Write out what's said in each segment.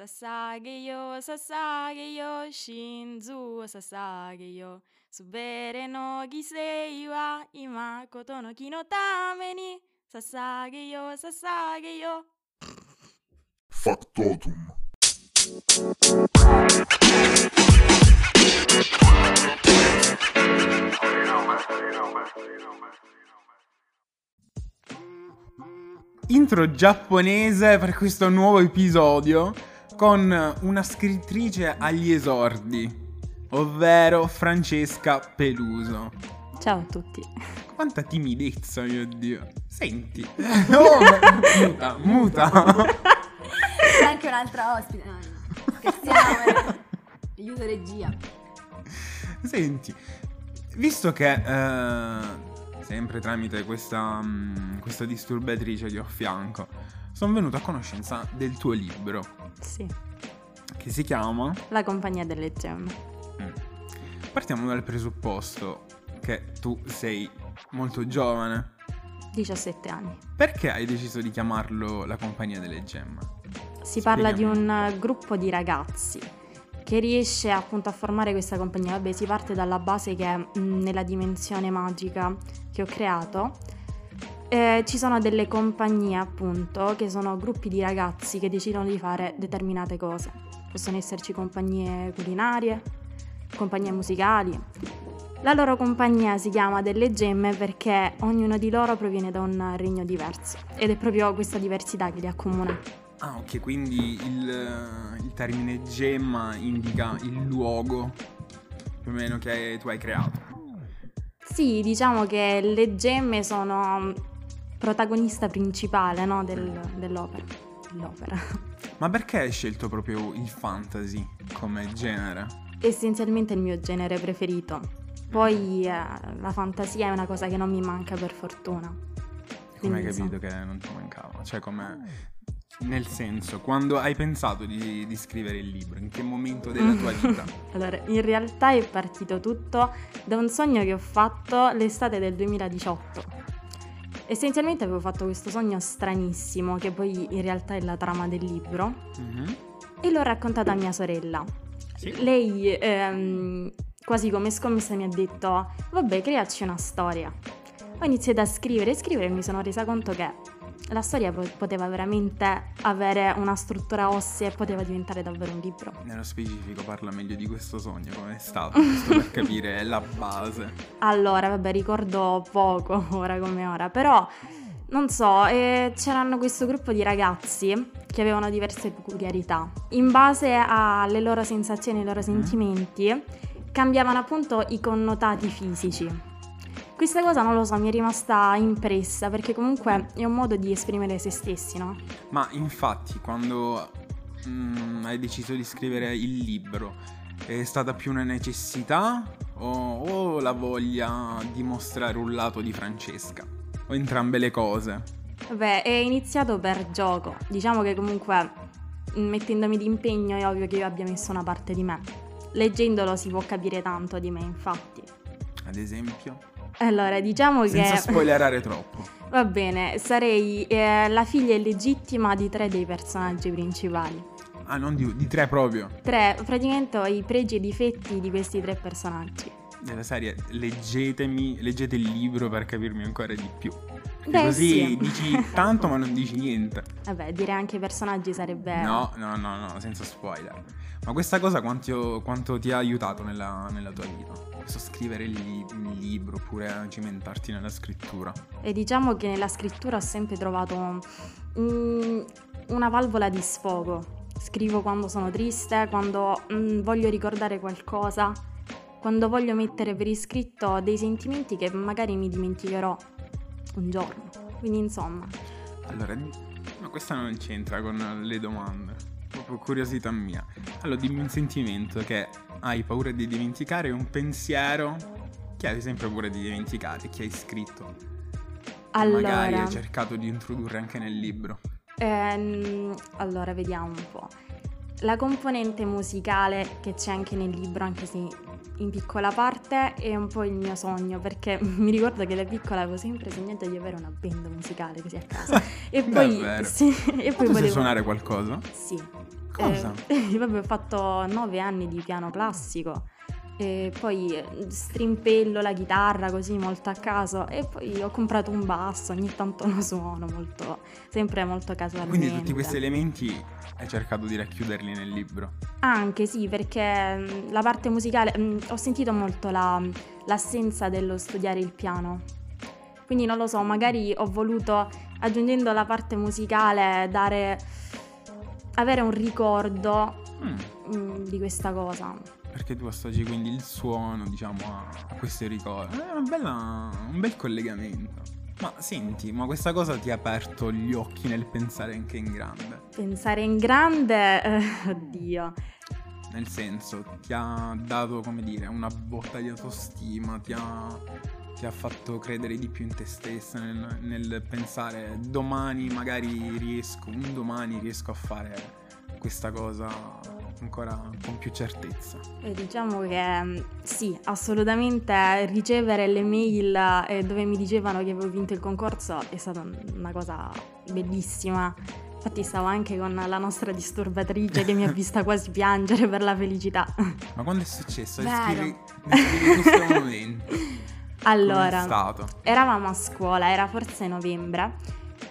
Sasageyo, sasageyo, shinzu sasageyo. Subere no gisei wa ima koto no ki no tame ni. Sasageyo, sasageyo. Factotum. Intro giapponese per questo nuovo episodio con una scrittrice agli esordi, ovvero Francesca Peluso. Ciao a tutti. Quanta timidezza, mio Dio. Senti. Oh, muta, muta. C'è anche un'altra ospite. No, no. Scherziamo. eh. Aiuto regia. Senti, visto che eh, sempre tramite questa, mm, questa disturbatrice che ho a fianco, sono venuto a conoscenza del tuo libro, Sì, che si chiama... la compagnia delle gemme. Mm. Partiamo dal presupposto che tu sei molto giovane. 17 anni. Perché hai deciso di chiamarlo la compagnia delle gemme? Si parla di Spiegami. un eh, gruppo di ragazzi che riesce appunto a formare questa compagnia. Vabbè, si parte dalla base che mh, nella dimensione magica che ho creato eh, ci sono delle compagnie appunto che sono gruppi di ragazzi che decidono di fare determinate cose. Possono esserci compagnie culinarie, compagnie musicali. La loro compagnia si chiama delle gemme perché ognuno di loro proviene da un regno diverso ed è proprio questa diversità che li accomuna. Ah, ok, quindi il, il termine gemma indica il luogo più o meno che tu hai creato. Sì, diciamo che le gemme sono mm, protagonista principale no, del- dell'opera. dell'opera. Ma perché hai scelto proprio il fantasy come genere? Essenzialmente il mio genere preferito. Poi eh, la fantasia è una cosa che non mi manca per fortuna. Come hai capito che non ti mancava? Cioè, come... Nel senso, quando hai pensato di, di scrivere il libro? In che momento della tua vita? Allora, in realtà è partito tutto da un sogno che ho fatto l'estate del 2018. Essenzialmente avevo fatto questo sogno stranissimo, che poi in realtà è la trama del libro, Mhm. e l'ho raccontato a mia sorella. Sì. Lei, ehm, quasi come scommessa, mi ha detto: Vabbè, creaci una storia. Ho iniziato a scrivere e scrivere e mi sono resa conto che la storia po- poteva veramente avere una struttura ossea e poteva diventare davvero un libro. Nello specifico parla meglio di questo sogno, come è stato, giusto per capire la base. Allora, vabbè, ricordo poco ora come ora, però non so, eh, c'erano questo gruppo di ragazzi che avevano diverse peculiarità. In base alle loro sensazioni ai loro sentimenti, cambiavano appunto i connotati fisici. Questa cosa non lo so, mi è rimasta impressa perché comunque è un modo di esprimere se stessi, no? Ma infatti, quando mm, hai deciso di scrivere il libro, è stata più una necessità o, o la voglia di mostrare un lato di Francesca? O entrambe le cose? Vabbè, è iniziato per gioco. Diciamo che comunque mh, mettendomi d'impegno è ovvio che io abbia messo una parte di me. Leggendolo si può capire tanto di me, infatti. Ad esempio? Allora, diciamo Senza che spoilerare troppo. va bene, sarei eh, la figlia illegittima di tre dei personaggi principali. Ah, non di, di tre proprio. Tre, praticamente ho i pregi e i difetti di questi tre personaggi. Della serie, leggetemi, leggete il libro per capirmi ancora di più. Beh, così sì. dici tanto ma non dici niente. Vabbè, dire anche i personaggi sarebbe... No, no, no, no, senza spoiler. Ma questa cosa quanto, quanto ti ha aiutato nella, nella tua vita? Questo scrivere il, li- il libro oppure cimentarti nella scrittura? E diciamo che nella scrittura ho sempre trovato mm, una valvola di sfogo. Scrivo quando sono triste, quando mm, voglio ricordare qualcosa, quando voglio mettere per iscritto dei sentimenti che magari mi dimenticherò un giorno. Quindi insomma, Allora, ma questa non c'entra con le domande. Proprio curiosità mia. Allora, dimmi un sentimento che hai paura di dimenticare e un pensiero che hai sempre paura di dimenticare, che hai scritto. che Magari allora, hai cercato di introdurre anche nel libro. ehm, allora vediamo un po'. La componente musicale che c'è anche nel libro, anche se in piccola parte è un po' il mio sogno perché mi ricordo che da piccola avevo sempre sognato di avere una band musicale così a casa. E poi, sì, e poi sai volevo... suonare qualcosa? Sì. Cosa? Eh, vabbè, ho fatto nove anni di piano classico. E poi eh, strimpello la chitarra così molto a caso e poi ho comprato un basso, ogni tanto lo suono molto, sempre molto casualmente. Quindi tutti questi elementi hai cercato di racchiuderli nel libro. Anche sì, perché mh, la parte musicale, mh, ho sentito molto la- l'assenza dello studiare il piano. Quindi non lo so, magari ho voluto, aggiungendo la parte musicale, dare, avere un ricordo Mm, mh, di questa cosa. Perché tu associai quindi il suono, diciamo, a, questi ricordi. È una bella, un bel collegamento. Ma senti, ma questa cosa ti ha aperto gli occhi nel pensare anche in grande? Pensare in grande, eh, oddio. Nel senso, ti ha dato, come dire, una botta di autostima, ti ha, ti ha fatto credere di più in te stessa, nel, nel pensare domani magari riesco, un domani riesco a fare questa cosa ancora con più certezza. E diciamo che mh, sì, assolutamente ricevere le mail eh, dove mi dicevano che avevo vinto il concorso è stata una cosa bellissima. Infatti stavo anche con la nostra disturbatrice che mi ha vista quasi piangere per la felicità. Ma quando è successo? Descrivi, descrivi questo momento. Allora, eravamo a scuola, era forse novembre.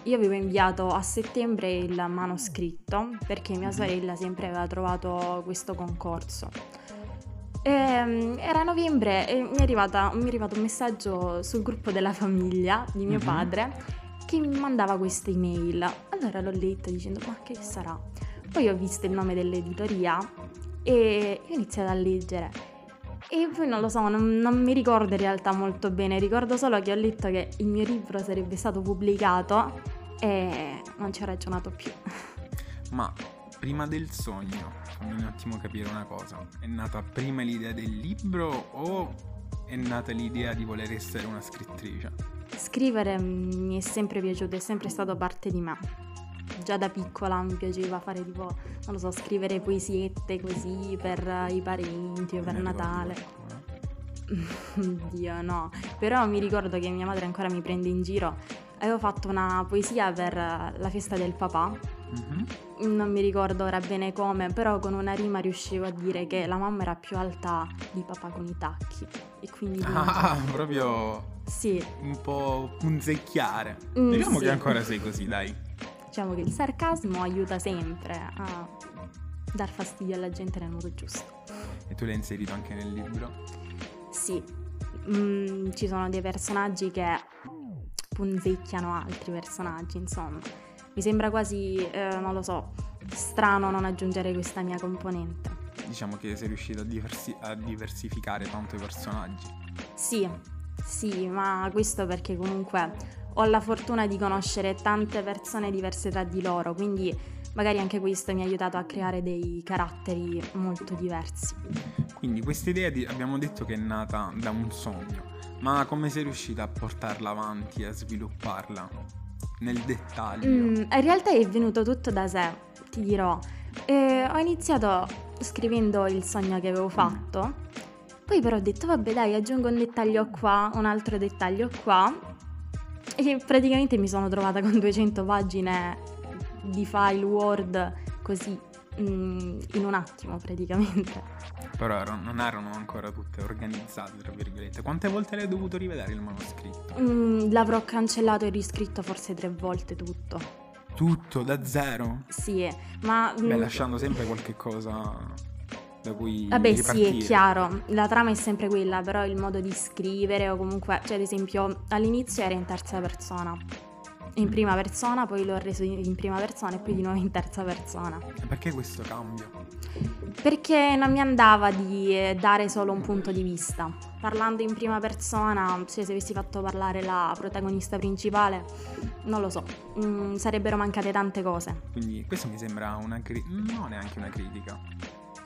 Io avevo inviato a settembre il manoscritto perché mia sorella sempre aveva trovato questo concorso. Ehm, era novembre e mi è, arrivata- mi è arrivato un messaggio sul gruppo della famiglia di mio Mhm. padre che mi mandava questa email. Allora l'ho letta dicendo ma che sarà? Poi ho visto il nome dell'editoria e ho iniziato a leggere. E poi non lo so, non, non mi ricordo in realtà molto bene, ricordo solo che ho letto che il mio libro sarebbe stato pubblicato e non ci ho ragionato più. Ma prima del sogno, fammi un attimo capire una cosa. È nata prima l'idea del libro o è nata l'idea di voler essere una scrittrice? Scrivere mi è sempre piaciuto, è sempre stato parte di me. Già da piccola mi piaceva fare tipo, non lo so, scrivere poesiette così per i parenti o per Natale. Dio no, però mi ricordo che mia madre ancora mi prende in giro. Avevo fatto una poesia per eh, la festa del papà Mhm. non mi ricordo ora bene come, però con una rima riuscivo a dire che la mamma era più alta di papà con i tacchi. E quindi Ah, proprio sì, un po' punzecchiare. Mm, diciamo sì. che ancora sei così, dai. Diciamo che il sarcasmo aiuta sempre a dar fastidio alla gente nel modo giusto. E tu l'hai inserito anche nel libro. Sì, mm, ci sono dei personaggi che punzecchiano altri personaggi, insomma. Mi sembra quasi, eh, non lo so, strano non aggiungere questa mia componente. Diciamo che sei riuscito a, diversi- a diversificare tanto i personaggi. Sì, sì, ma questo perché comunque ho la fortuna di conoscere tante persone diverse tra di loro, quindi magari anche questo mi ha aiutato a creare dei caratteri molto diversi. Quindi questa idea di- abbiamo detto che è nata da un sogno, ma come sei riuscita a portarla avanti e a svilupparla nel dettaglio? Mm, in realtà è venuto tutto da sé, ti dirò. Eh, ho iniziato scrivendo il sogno che avevo fatto, poi però ho detto vabbè dai aggiungo un dettaglio qua, un altro dettaglio qua e praticamente mi sono trovata con 200 pagine di file Word così mm, in un attimo praticamente. Però erano- non erano ancora tutte organizzate, tra virgolette. Quante volte l'hai dovuto rivedere il manoscritto? Mm, l'avrò cancellato e riscritto forse tre volte tutto. Tutto da zero? Sì, ma... Beh, mm, lasciando sempre qualche cosa da cui Vabbè, ripartire. sì, è chiaro, la trama è sempre quella, però il modo di scrivere o comunque, cioè ad esempio all'inizio era in terza persona, in prima persona, poi l'ho reso in prima persona e poi di nuovo in terza persona. Perché questo cambio? Perché non mi andava di eh, dare solo un punto di vista. Parlando in prima persona, cioè se avessi fatto parlare la protagonista principale, non lo so, mm, sarebbero mancate tante cose. Quindi questo mi sembra una critica, no neanche una critica.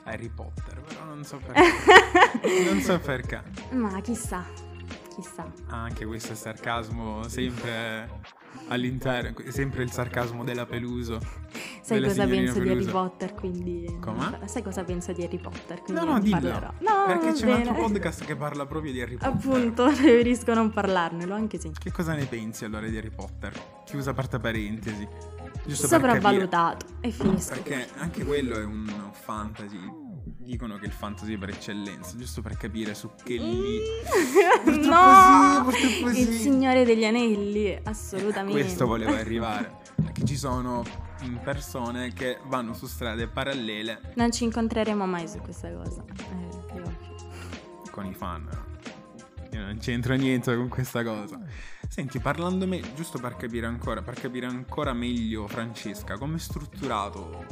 Harry Potter, però non so perché. non so perché. Ma chissà, chissà. Anche questo è sarcasmo sempre all'interno, sempre il sarcasmo della Peluso. Sai della cosa penso di Harry. Potter, quindi... Come? Sai cosa penso di Harry Potter, quindi No, no, dillo. parlerò. No, perché c'è un altro bene. podcast che parla proprio di Harry Potter. Appunto, preferisco non parlarnelo, anche se... Che cosa ne pensi allora di Harry Potter? Chiusa parte parentesi. Giusto per Sopravvalutato. E capire. finisco. Perché anche quello è un fantasy. Dicono che il fantasy per eccellenza, giusto per capire su che lì. Purtroppo no! sì, purtroppo Il sì. Signore degli Anelli, assolutamente. Questo volevo arrivare. Perché ci sono mm, persone che vanno su strade parallele Non ci incontreremo mai su questa cosa. Eh, con i fan. Io non c'entro niente con questa cosa. Senti, parlando me, giusto per capire ancora, per capire ancora meglio Francesca, come è strutturato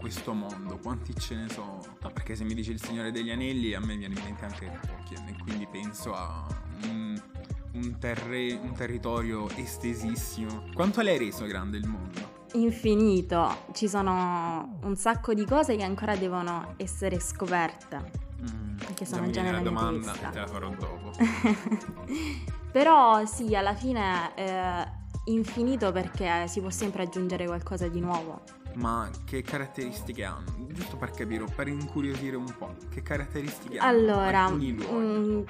questo mondo? Quanti ce ne sono? No, perché se mi dici il Signore degli Anelli, a me viene in mente anche Tolkien, e quindi penso a un, un terre- un territorio estesissimo. Quanto l'hai reso grande il mondo? Infinito. Ci sono un sacco di cose che ancora devono essere scoperte. Mm, Perché sono già nella domanda testa. te la farò dopo. Però sì, alla fine è infinito perché si può sempre aggiungere qualcosa di nuovo. Ma che caratteristiche hanno? Giusto per capire, per incuriosire un po', che caratteristiche hanno? Allora, alcuni luoghi? mm,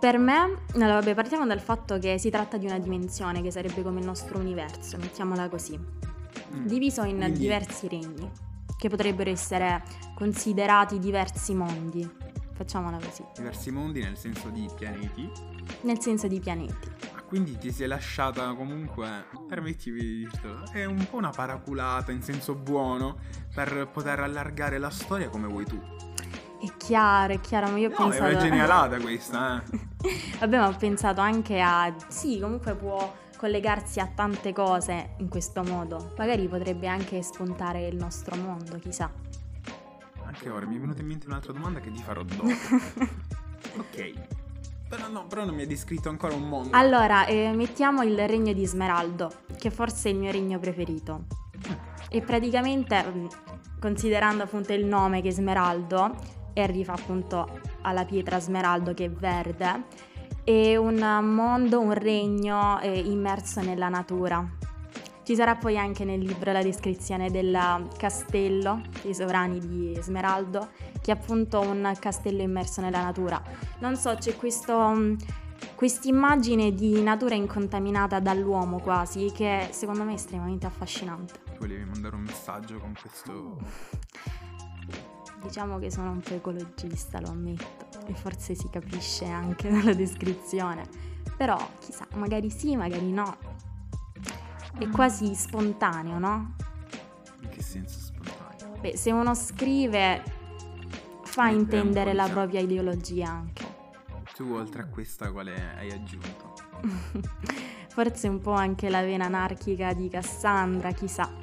per me, allora, vabbè, partiamo dal fatto che si tratta di una dimensione che sarebbe come il nostro universo, mettiamola così, Mm. diviso in Quindi- diversi regni, che potrebbero essere considerati diversi mondi. Facciamola così, diversi mondi nel senso di pianeti. nel senso di pianeti. Ah, quindi ti sei lasciata comunque, permettimi di dirtelo, è un po' una paraculata in senso buono per poter allargare la storia come vuoi tu. È chiaro, è chiaro, ma io ho No, è pensato... una genialata questa, eh. Vabbè, ma ho pensato anche a... Sì, comunque può collegarsi a tante cose in questo modo. Magari potrebbe anche spuntare il nostro mondo, chissà. Anche ora mi è venuta in mente un'altra domanda che ti farò dopo. ok. Però no, però non mi hai descritto ancora un mondo. allora, eh, mettiamo il regno di Smeraldo, che forse è il mio regno preferito. E praticamente, mm, considerando appunto il nome che è Smeraldo, e rifà appunto alla pietra Smeraldo che è verde, è un mondo, un regno eh, immerso nella natura. Ci sarà poi anche nel libro la descrizione del castello dei sovrani di Smeraldo, che è appunto un castello immerso nella natura. Non so, c'è questo quest'immagine di natura incontaminata dall'uomo quasi, che secondo me è estremamente affascinante. Volevi mandare un messaggio con questo... Diciamo che sono un po' ecologista, lo ammetto, e forse si capisce anche dalla descrizione. Però, chissà, magari sì, magari no. È quasi spontaneo, no? In che senso spontaneo? Beh, se uno scrive fa un intendere la propria ideologia anche. Tu oltre a questa quale hai aggiunto? Forse un po' anche la vena anarchica di Cassandra, chissà.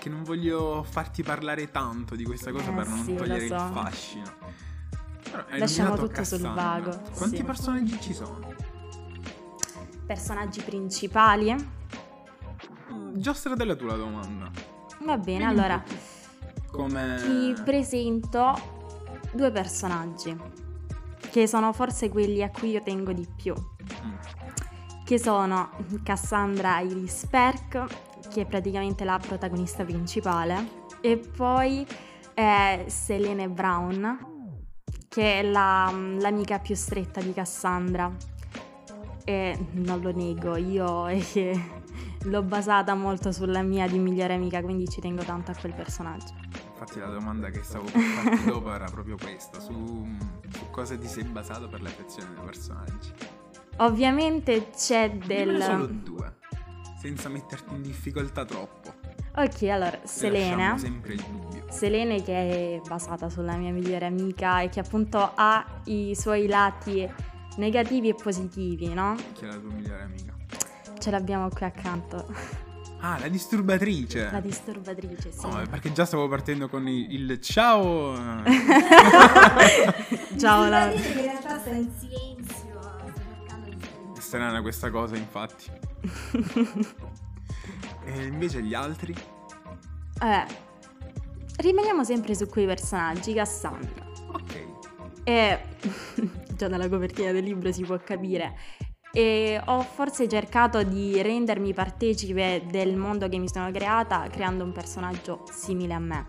Che non voglio farti parlare tanto di questa cosa Eh, per non sì, togliere so. il fascino. Però Lasciamo tutto sul Cassandra. vago, Quanti sì. personaggi ci sono? Personaggi principali? Mm, Giostra la tua domanda. Va bene, un allora Come... ti presento due personaggi che sono forse quelli a cui io tengo di più, Mm. che sono Cassandra Iris Perk, che è praticamente la protagonista principale, e poi eh, Selene Brown, che è la- l'amica più stretta di Cassandra. E non lo nego, io l'ho basata molto sulla mia di migliore amica, quindi ci tengo tanto a quel personaggio. Infatti la domanda che stavo per farti dopo era proprio questa, su, su cosa ti sei basato per l'affezione dei personaggi. Ovviamente c'è del... solo due, senza metterti in difficoltà troppo. Ok, allora, Selene. sempre il dubbio. Selene che è basata sulla mia migliore amica e che appunto ha i suoi lati negativi e positivi, no? Chi è la tua migliore amica? Ce l'abbiamo qui accanto. Ah, la disturbatrice. La disturbatrice, sì. No, perché già stavo partendo con il, il ciao. Ciao, Mi la... sembra dire che in realtà sta in silenzio, È strana questa cosa, infatti. E invece gli altri? Eh, rimaniamo sempre su quei personaggi, Cassandra. Ok. E già dalla copertina del libro si può capire, e ho forse cercato di rendermi partecipe del mondo che mi sono creata creando un personaggio simile a me,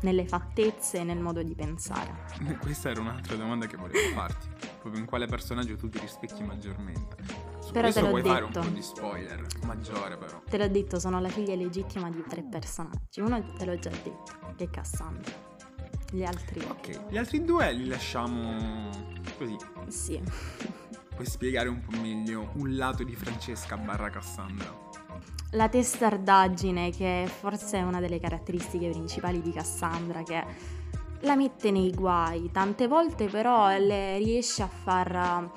nelle fattezze e nel modo di pensare. Questa era un'altra domanda che volevo farti. Proprio in quale personaggio tu ti rispecchi maggiormente? Su Però te l'ho puoi fare un detto. po' di spoiler, maggiore però. Te l'ho detto, sono la figlia legittima di tre personaggi. Uno te l'ho già detto, che è Cassandra. Gli altri, Ok, gli altri due li lasciamo così. sì. Puoi spiegare un po' meglio un lato di Francesca barra Cassandra? La testardaggine, che forse è una delle caratteristiche principali di Cassandra, che la mette nei guai. Tante volte però le riesce a far,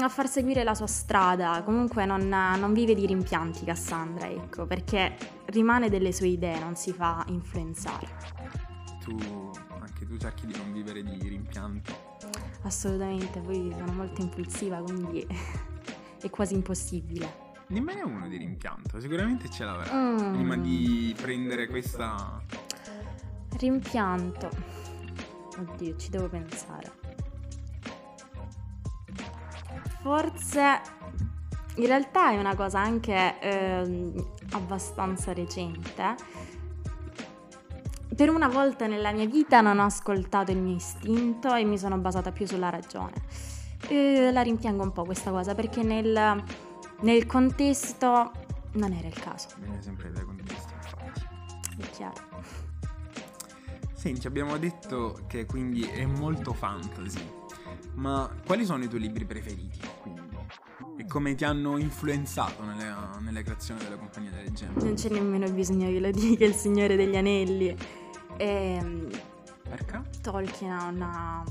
a far seguire la sua strada. Comunque non, non vive di rimpianti Cassandra, ecco, perché rimane delle sue idee, non si fa influenzare. Tu, anche tu cerchi di non vivere di rimpianti. Assolutamente, poi sono molto impulsiva, quindi è quasi impossibile. Dimmene uno di rimpianto, sicuramente ce l'avrà. Mm. Prima di prendere questa... Rimpianto. Oddio, ci devo pensare. Forse in realtà è una cosa anche ehm, abbastanza recente. Per una volta nella mia vita non ho ascoltato il mio istinto e mi sono basata più sulla ragione. E la rimpiango un po' questa cosa perché nel, nel contesto non era il caso, Viene sempre dai contesti, infatti. è chiaro. Senti, abbiamo detto che quindi è molto fantasy, ma quali sono i tuoi libri preferiti? E come ti hanno influenzato nelle, nelle creazioni della Compagnia delle Gemme? Non c'è nemmeno bisogno che lo dica il Signore degli Anelli. Ehm, Perché? Tolkien ha una,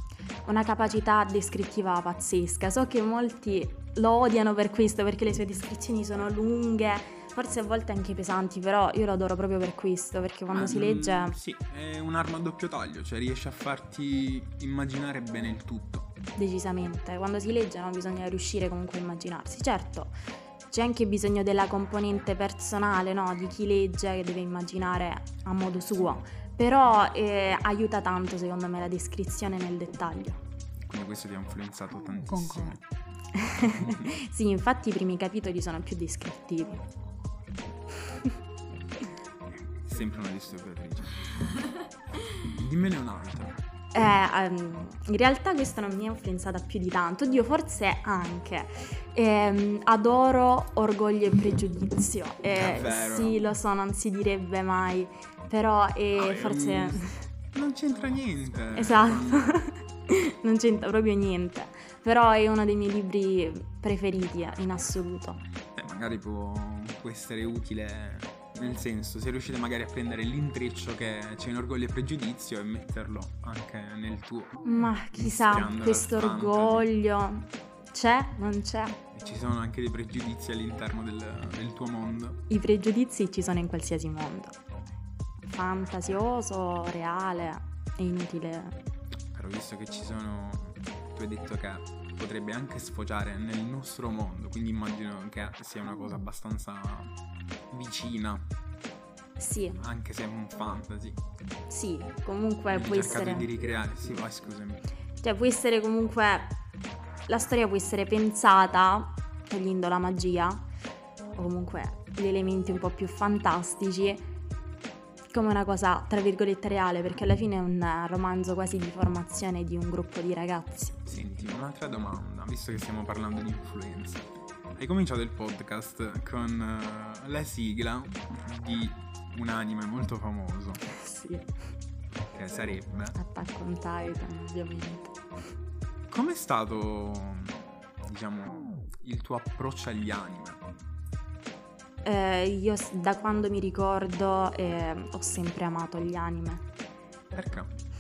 una capacità descrittiva pazzesca. So che molti lo odiano per questo, perché le sue descrizioni sono lunghe, forse a volte anche pesanti, però io lo adoro proprio per questo, perché quando Ah, si mm, legge, Sì, è un'arma a doppio taglio, cioè riesce a farti immaginare bene il tutto. Decisamente, quando si legge no, bisogna riuscire comunque a immaginarsi. Certo, c'è anche bisogno della componente personale, no? Di chi legge che deve immaginare a modo suo. Però eh, aiuta tanto secondo me la descrizione nel dettaglio. Quindi questo ti ha influenzato tantissimo. sì, infatti i primi capitoli sono più descrittivi. Sempre una distopiatrice. Dimmene un'altra. Eh, ehm, in realtà questa non mi ha influenzata più di tanto, Dio forse anche. Ehm, adoro Orgoglio e Pregiudizio. Eh, sì, lo so, non si direbbe mai, però eh, Ah, forse... Non c'entra niente. Esatto, non c'entra proprio niente, però è uno dei miei libri preferiti eh, in assoluto. Eh, magari può, può essere utile. Nel senso, se riuscite magari a prendere l'intreccio che c'è in orgoglio e pregiudizio e metterlo anche nel tuo. Ma chissà, questo orgoglio c'è? Non c'è? E ci sono anche dei pregiudizi all'interno del, del tuo mondo. I pregiudizi ci sono in qualsiasi mondo. Fantasioso, reale, è inutile. Però visto che ci sono. Tu hai detto che potrebbe anche sfociare nel nostro mondo, quindi immagino che sia una cosa abbastanza vicina, Sì, anche se è un fantasy. sì, comunque Quindi può essere... di ricreare. Sì, vai, scusami. Cioè può essere comunque... La storia può essere pensata, togliendo la magia, o comunque gli elementi un po' più fantastici, come una cosa, tra virgolette, reale, perché alla fine è un romanzo quasi di formazione di un gruppo di ragazzi. Senti, un'altra domanda, visto che stiamo parlando di influenza. Hai cominciato il podcast con eh, la sigla di un anime molto famoso, Sì, che sarebbe. Attack on Titan, ovviamente. Com'è stato, diciamo, il tuo approccio agli anime? Eh, io da quando mi ricordo eh, ho sempre amato gli anime. Perché?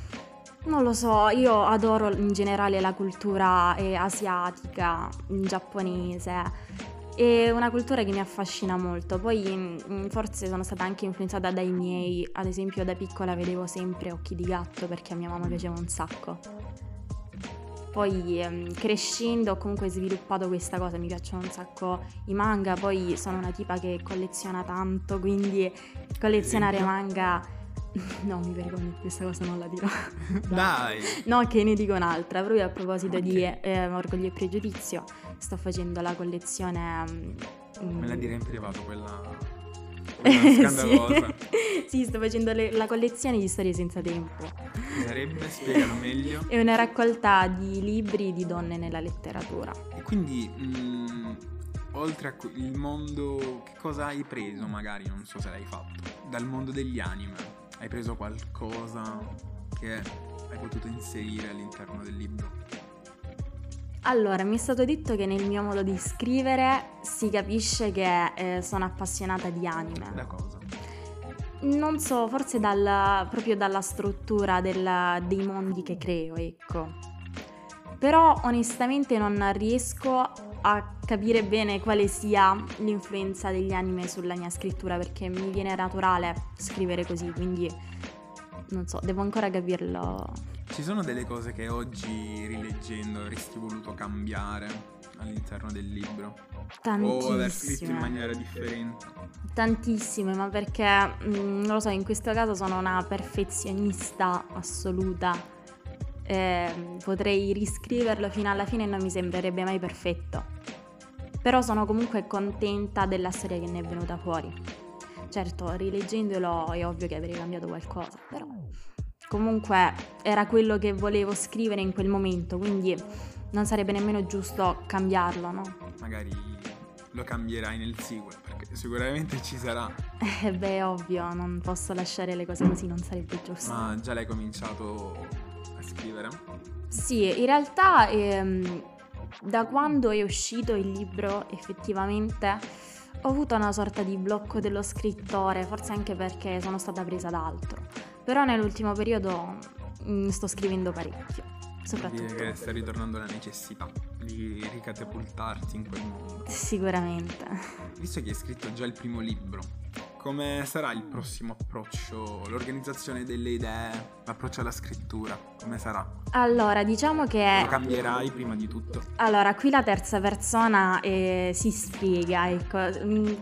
Non lo so, io adoro in generale la cultura eh, asiatica, mm, giapponese. È una cultura che mi affascina molto. Poi mm, forse sono stata anche influenzata dai miei, ad esempio da piccola vedevo sempre Occhi di gatto perché a mia mamma piaceva un sacco. Poi ehm, crescendo ho comunque sviluppato questa cosa, mi piacciono un sacco i manga, poi sono una tipa che colleziona tanto, quindi collezionare manga No, mi vergogno, questa cosa non la dirò. Dai! No, che ne dico un'altra, proprio a proposito Ok. di eh, Orgoglio e Pregiudizio, sto facendo la collezione... mm, Me la direi in privato quella, scandalosa. sì. sì, sto facendo le- la collezione di storie senza tempo. Sarebbe, spiegalo meglio. È una raccolta di libri di donne nella letteratura. E quindi, mm, oltre a que- il mondo, che cosa hai preso magari, non so se l'hai fatto, dal mondo degli anime? Hai preso qualcosa che hai potuto inserire all'interno del libro? Allora, mi è stato detto che nel mio modo di scrivere si capisce che eh, sono appassionata di anime. Da cosa? Non so, forse dalla- proprio dalla struttura della- dei mondi che creo, ecco. Però onestamente non riesco a capire bene quale sia l'influenza degli anime sulla mia scrittura perché mi viene naturale scrivere così, quindi non so, devo ancora capirlo. Ci sono delle cose che oggi, rileggendo, avresti voluto cambiare all'interno del libro? O aver scritto in Tantissime. maniera differente? Tantissime, ma perché mm, non lo so, in questo caso sono una perfezionista assoluta. Eh, potrei riscriverlo fino alla fine e non mi sembrerebbe mai perfetto. Però sono comunque contenta della storia che ne è venuta fuori. Certo, rileggendolo è ovvio che avrei cambiato qualcosa, però comunque era quello che volevo scrivere in quel momento, quindi non sarebbe nemmeno giusto cambiarlo, no? Magari lo cambierai nel sequel, perché sicuramente ci sarà. Eh beh, ovvio, non posso lasciare le cose così, non sarebbe giusto. Ma già l'hai cominciato a scrivere? Sì, in realtà ehm, da quando è uscito il libro effettivamente ho avuto una sorta di blocco dello scrittore, forse anche perché sono stata presa da altro. Però nell'ultimo periodo mm, sto scrivendo parecchio, Vuol soprattutto. dire che sta ritornando la necessità di ricatapultarti in quel mondo. Sicuramente. Visto che hai scritto già il primo libro, come sarà il prossimo approccio, l'organizzazione delle idee, l'approccio alla scrittura? Come sarà? Allora, diciamo che Lo cambierai prima di tutto. Allora, qui la terza persona eh, si spiega, ecco. Mm,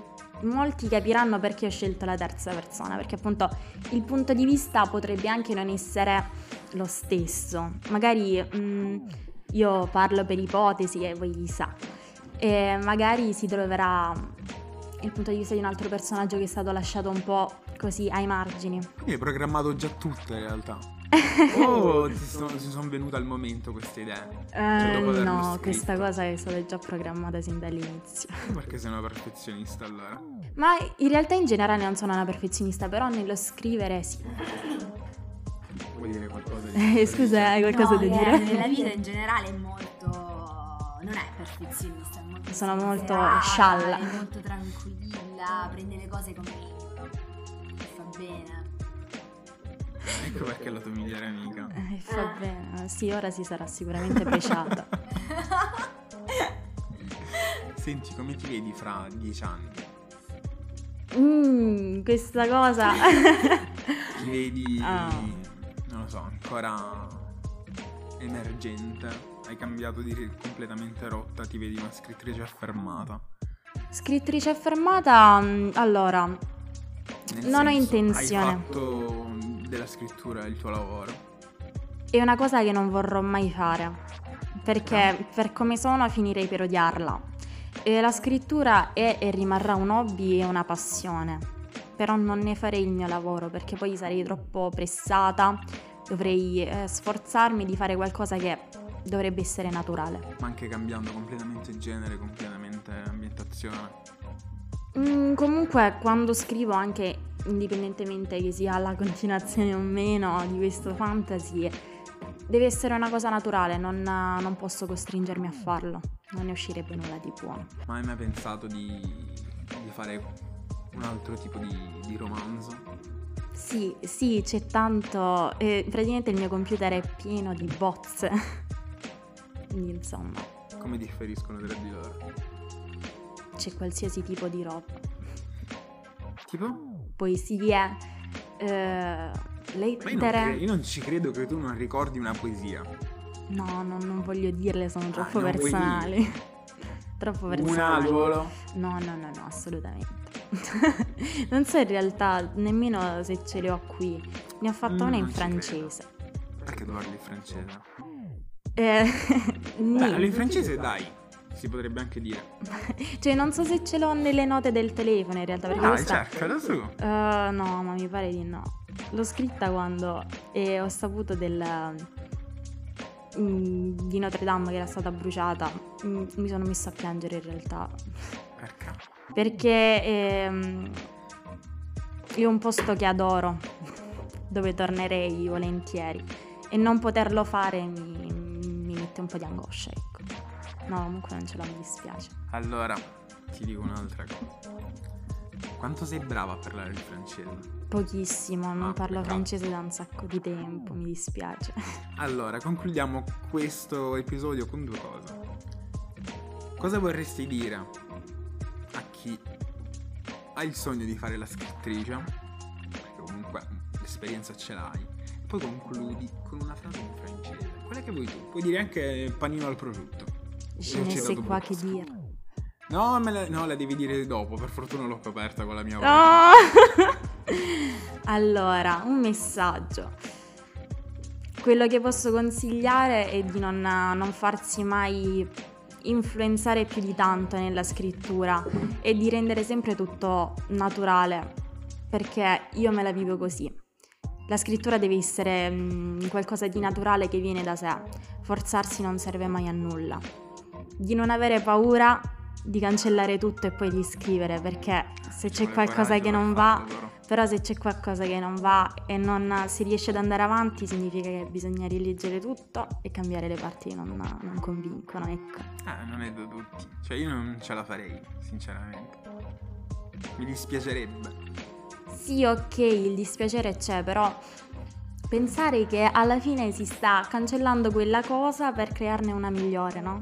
Molti capiranno perché ho scelto la terza persona, perché appunto il punto di vista potrebbe anche non essere lo stesso. Magari mm, io parlo per ipotesi e voi chissà. E magari si troverà il punto di vista di un altro personaggio che è stato lasciato un po' così ai margini. Quindi hai programmato già tutto in realtà. Oh, ti sono, ti sono venute al momento queste idee. Cioè, Eh, dopo averlo no, scritto. questa cosa è stata già programmata sin dall'inizio. Perché sei una perfezionista allora? Ma in realtà in generale non sono una perfezionista, però nello scrivere sì. Vuoi dire qualcosa di Eh, scusa, hai qualcosa No, da eh, dire? Nella vita in generale è molto. Non è perfezionista, è molto Sono molto serata, scialla. È molto tranquilla, prende le cose come. E fa bene. Ecco perché è la tua migliore amica. Eh, fa bene, sì, ora si sarà sicuramente preciata. Senti, come ti vedi fra dieci anni? Mmm, questa cosa. Ti vedi, Ah. non lo so, ancora emergente? Hai cambiato di completamente rotta? Ti vedi una scrittrice affermata? Scrittrice affermata, mm, allora, Nel Non ho intenzione. Hai fatto della scrittura il tuo lavoro? è una cosa che non vorrò mai fare, perché per come sono finirei per odiarla. E la scrittura è e rimarrà un hobby e una passione, però non ne farei il mio lavoro perché poi sarei troppo pressata, dovrei eh, sforzarmi di fare qualcosa che dovrebbe essere naturale. Ma anche cambiando completamente genere, completamente ambientazione. Mm, comunque, quando scrivo, anche indipendentemente che sia la continuazione o meno di questo fantasy, deve essere una cosa naturale, non, non posso costringermi a farlo, non ne uscirebbe nulla di buono. Ma hai mai pensato di, di fare un altro tipo di, di romanzo? Sì, sì, c'è tanto. eh, praticamente il mio computer è pieno di bozze. Quindi, insomma, Come differiscono tra di loro? c'è qualsiasi tipo di roba. Tipo? Poesie, eh, Ma io non, lettere. cre- io non ci credo che tu non ricordi una poesia. No, no, non voglio dirle, sono troppo non vuoi personali. troppo personali. Un albolo. No, no, no, no, assolutamente. non so in realtà nemmeno se ce le ho qui. Ne ho fatta Mm, una in ci credo. francese. Perché tu parli francese? Eh, niente. in francese dai, si potrebbe anche dire. Cioè, non so se ce l'ho nelle note del telefono in realtà. Perché Dai, questa... su. Eh, no, ma mi pare di no. L'ho scritta quando e ho saputo del, mm, di Notre Dame che era stata bruciata. Mm, mi sono messa a piangere in realtà. Perché? Perché ehm, è un posto che adoro, dove tornerei volentieri. E non poterlo fare mi mette un po' di angoscia, ecco. No, comunque non ce la mi dispiace. Allora, ti dico un'altra cosa. Quanto sei brava a parlare il francese? Pochissimo, non Ah, parlo peccato. francese da un sacco di tempo, mi dispiace. Allora, concludiamo questo episodio con due cose. Cosa vorresti dire a chi ha il sogno di fare la scrittrice? Perché comunque l'esperienza ce l'hai. Poi concludi con una frase in francese. Che vuoi tu. Puoi dire anche panino al prosciutto. Non ne quoi proprio. che dire. No, me la, no, la devi dire dopo. Per fortuna l'ho coperta con la mia voce. Oh! allora, un messaggio. Quello che posso consigliare è di non, non farsi mai influenzare più di tanto nella scrittura e di rendere sempre tutto naturale, perché io me la vivo così. La scrittura deve essere mm, qualcosa di naturale che viene da sé, forzarsi non serve mai a nulla. Di non avere paura di cancellare tutto e poi di scrivere, perché se c'è qualcosa che non va, però se c'è qualcosa che non va e non si riesce ad andare avanti, significa che bisogna rileggere tutto e cambiare le parti che non, non convincono, ecco. Ah, non è da tutti. Cioè, io non ce la farei, sinceramente. Mi dispiacerebbe. Sì, ok, il dispiacere c'è, però pensare che alla fine si sta cancellando quella cosa per crearne una migliore, no?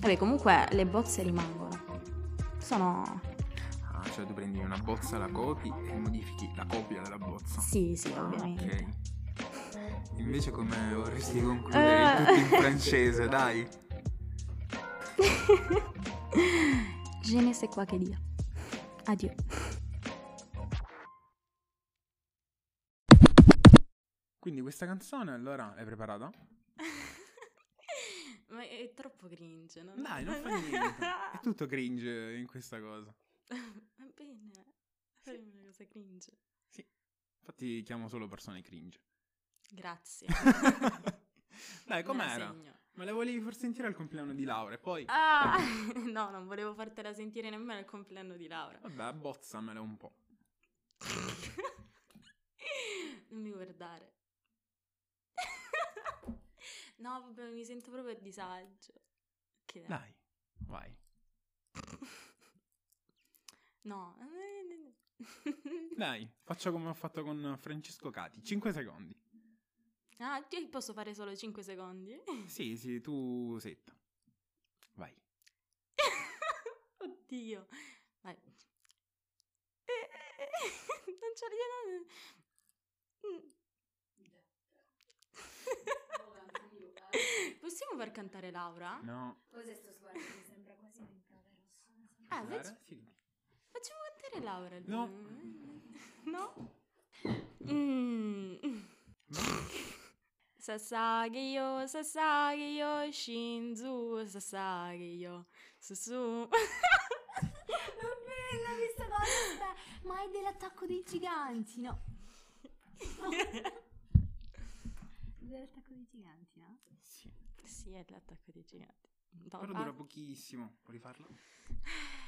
Vabbè, comunque le bozze rimangono. Sono... Ah, cioè tu prendi una bozza, la copi e modifichi la copia della bozza. Sì, sì, Ah, ovviamente. ok. Invece come vorresti concludere Eh. tutto in francese, dai? Je ne sais quoi che dire. Adieu. Quindi questa canzone allora l'hai preparata? Ma è troppo cringe, no? Dai, non fa niente. È tutto cringe in questa cosa. Va bene, fai una cosa cringe. Sì. Infatti chiamo solo persone cringe. Grazie. Dai, com'era? Me la volevi far sentire al compleanno di Laura e poi... Ah, no, non volevo fartela sentire nemmeno al compleanno di Laura. Vabbè, abbozzamela un po'. non mi guardare. No, vabbè, mi sento proprio a disagio. Che dai. Dai, vai. No. Dai, faccio come ho fatto con Francesco Cati. 5 secondi. ah, io posso fare solo 5 secondi? Sì, sì, tu setta. Vai. Oddio. Vai. Non c'ho idea. Possiamo far cantare Laura? No. Cos'è sto sguardo? Mi sembra quasi un infrarosso. Ah, Guarda, facci- sì. facciamo cantare Laura. No. No? Mm. Sasagio, Sasagio, Shinzu, Sasagio, Susu. Bella questa cosa. Ma è dell'attacco dei giganti, no? dell'attacco dei giganti, no? Sì. sì, è l'attacco dei giganti. No, Però ah, dura pochissimo. Puoi rifarlo?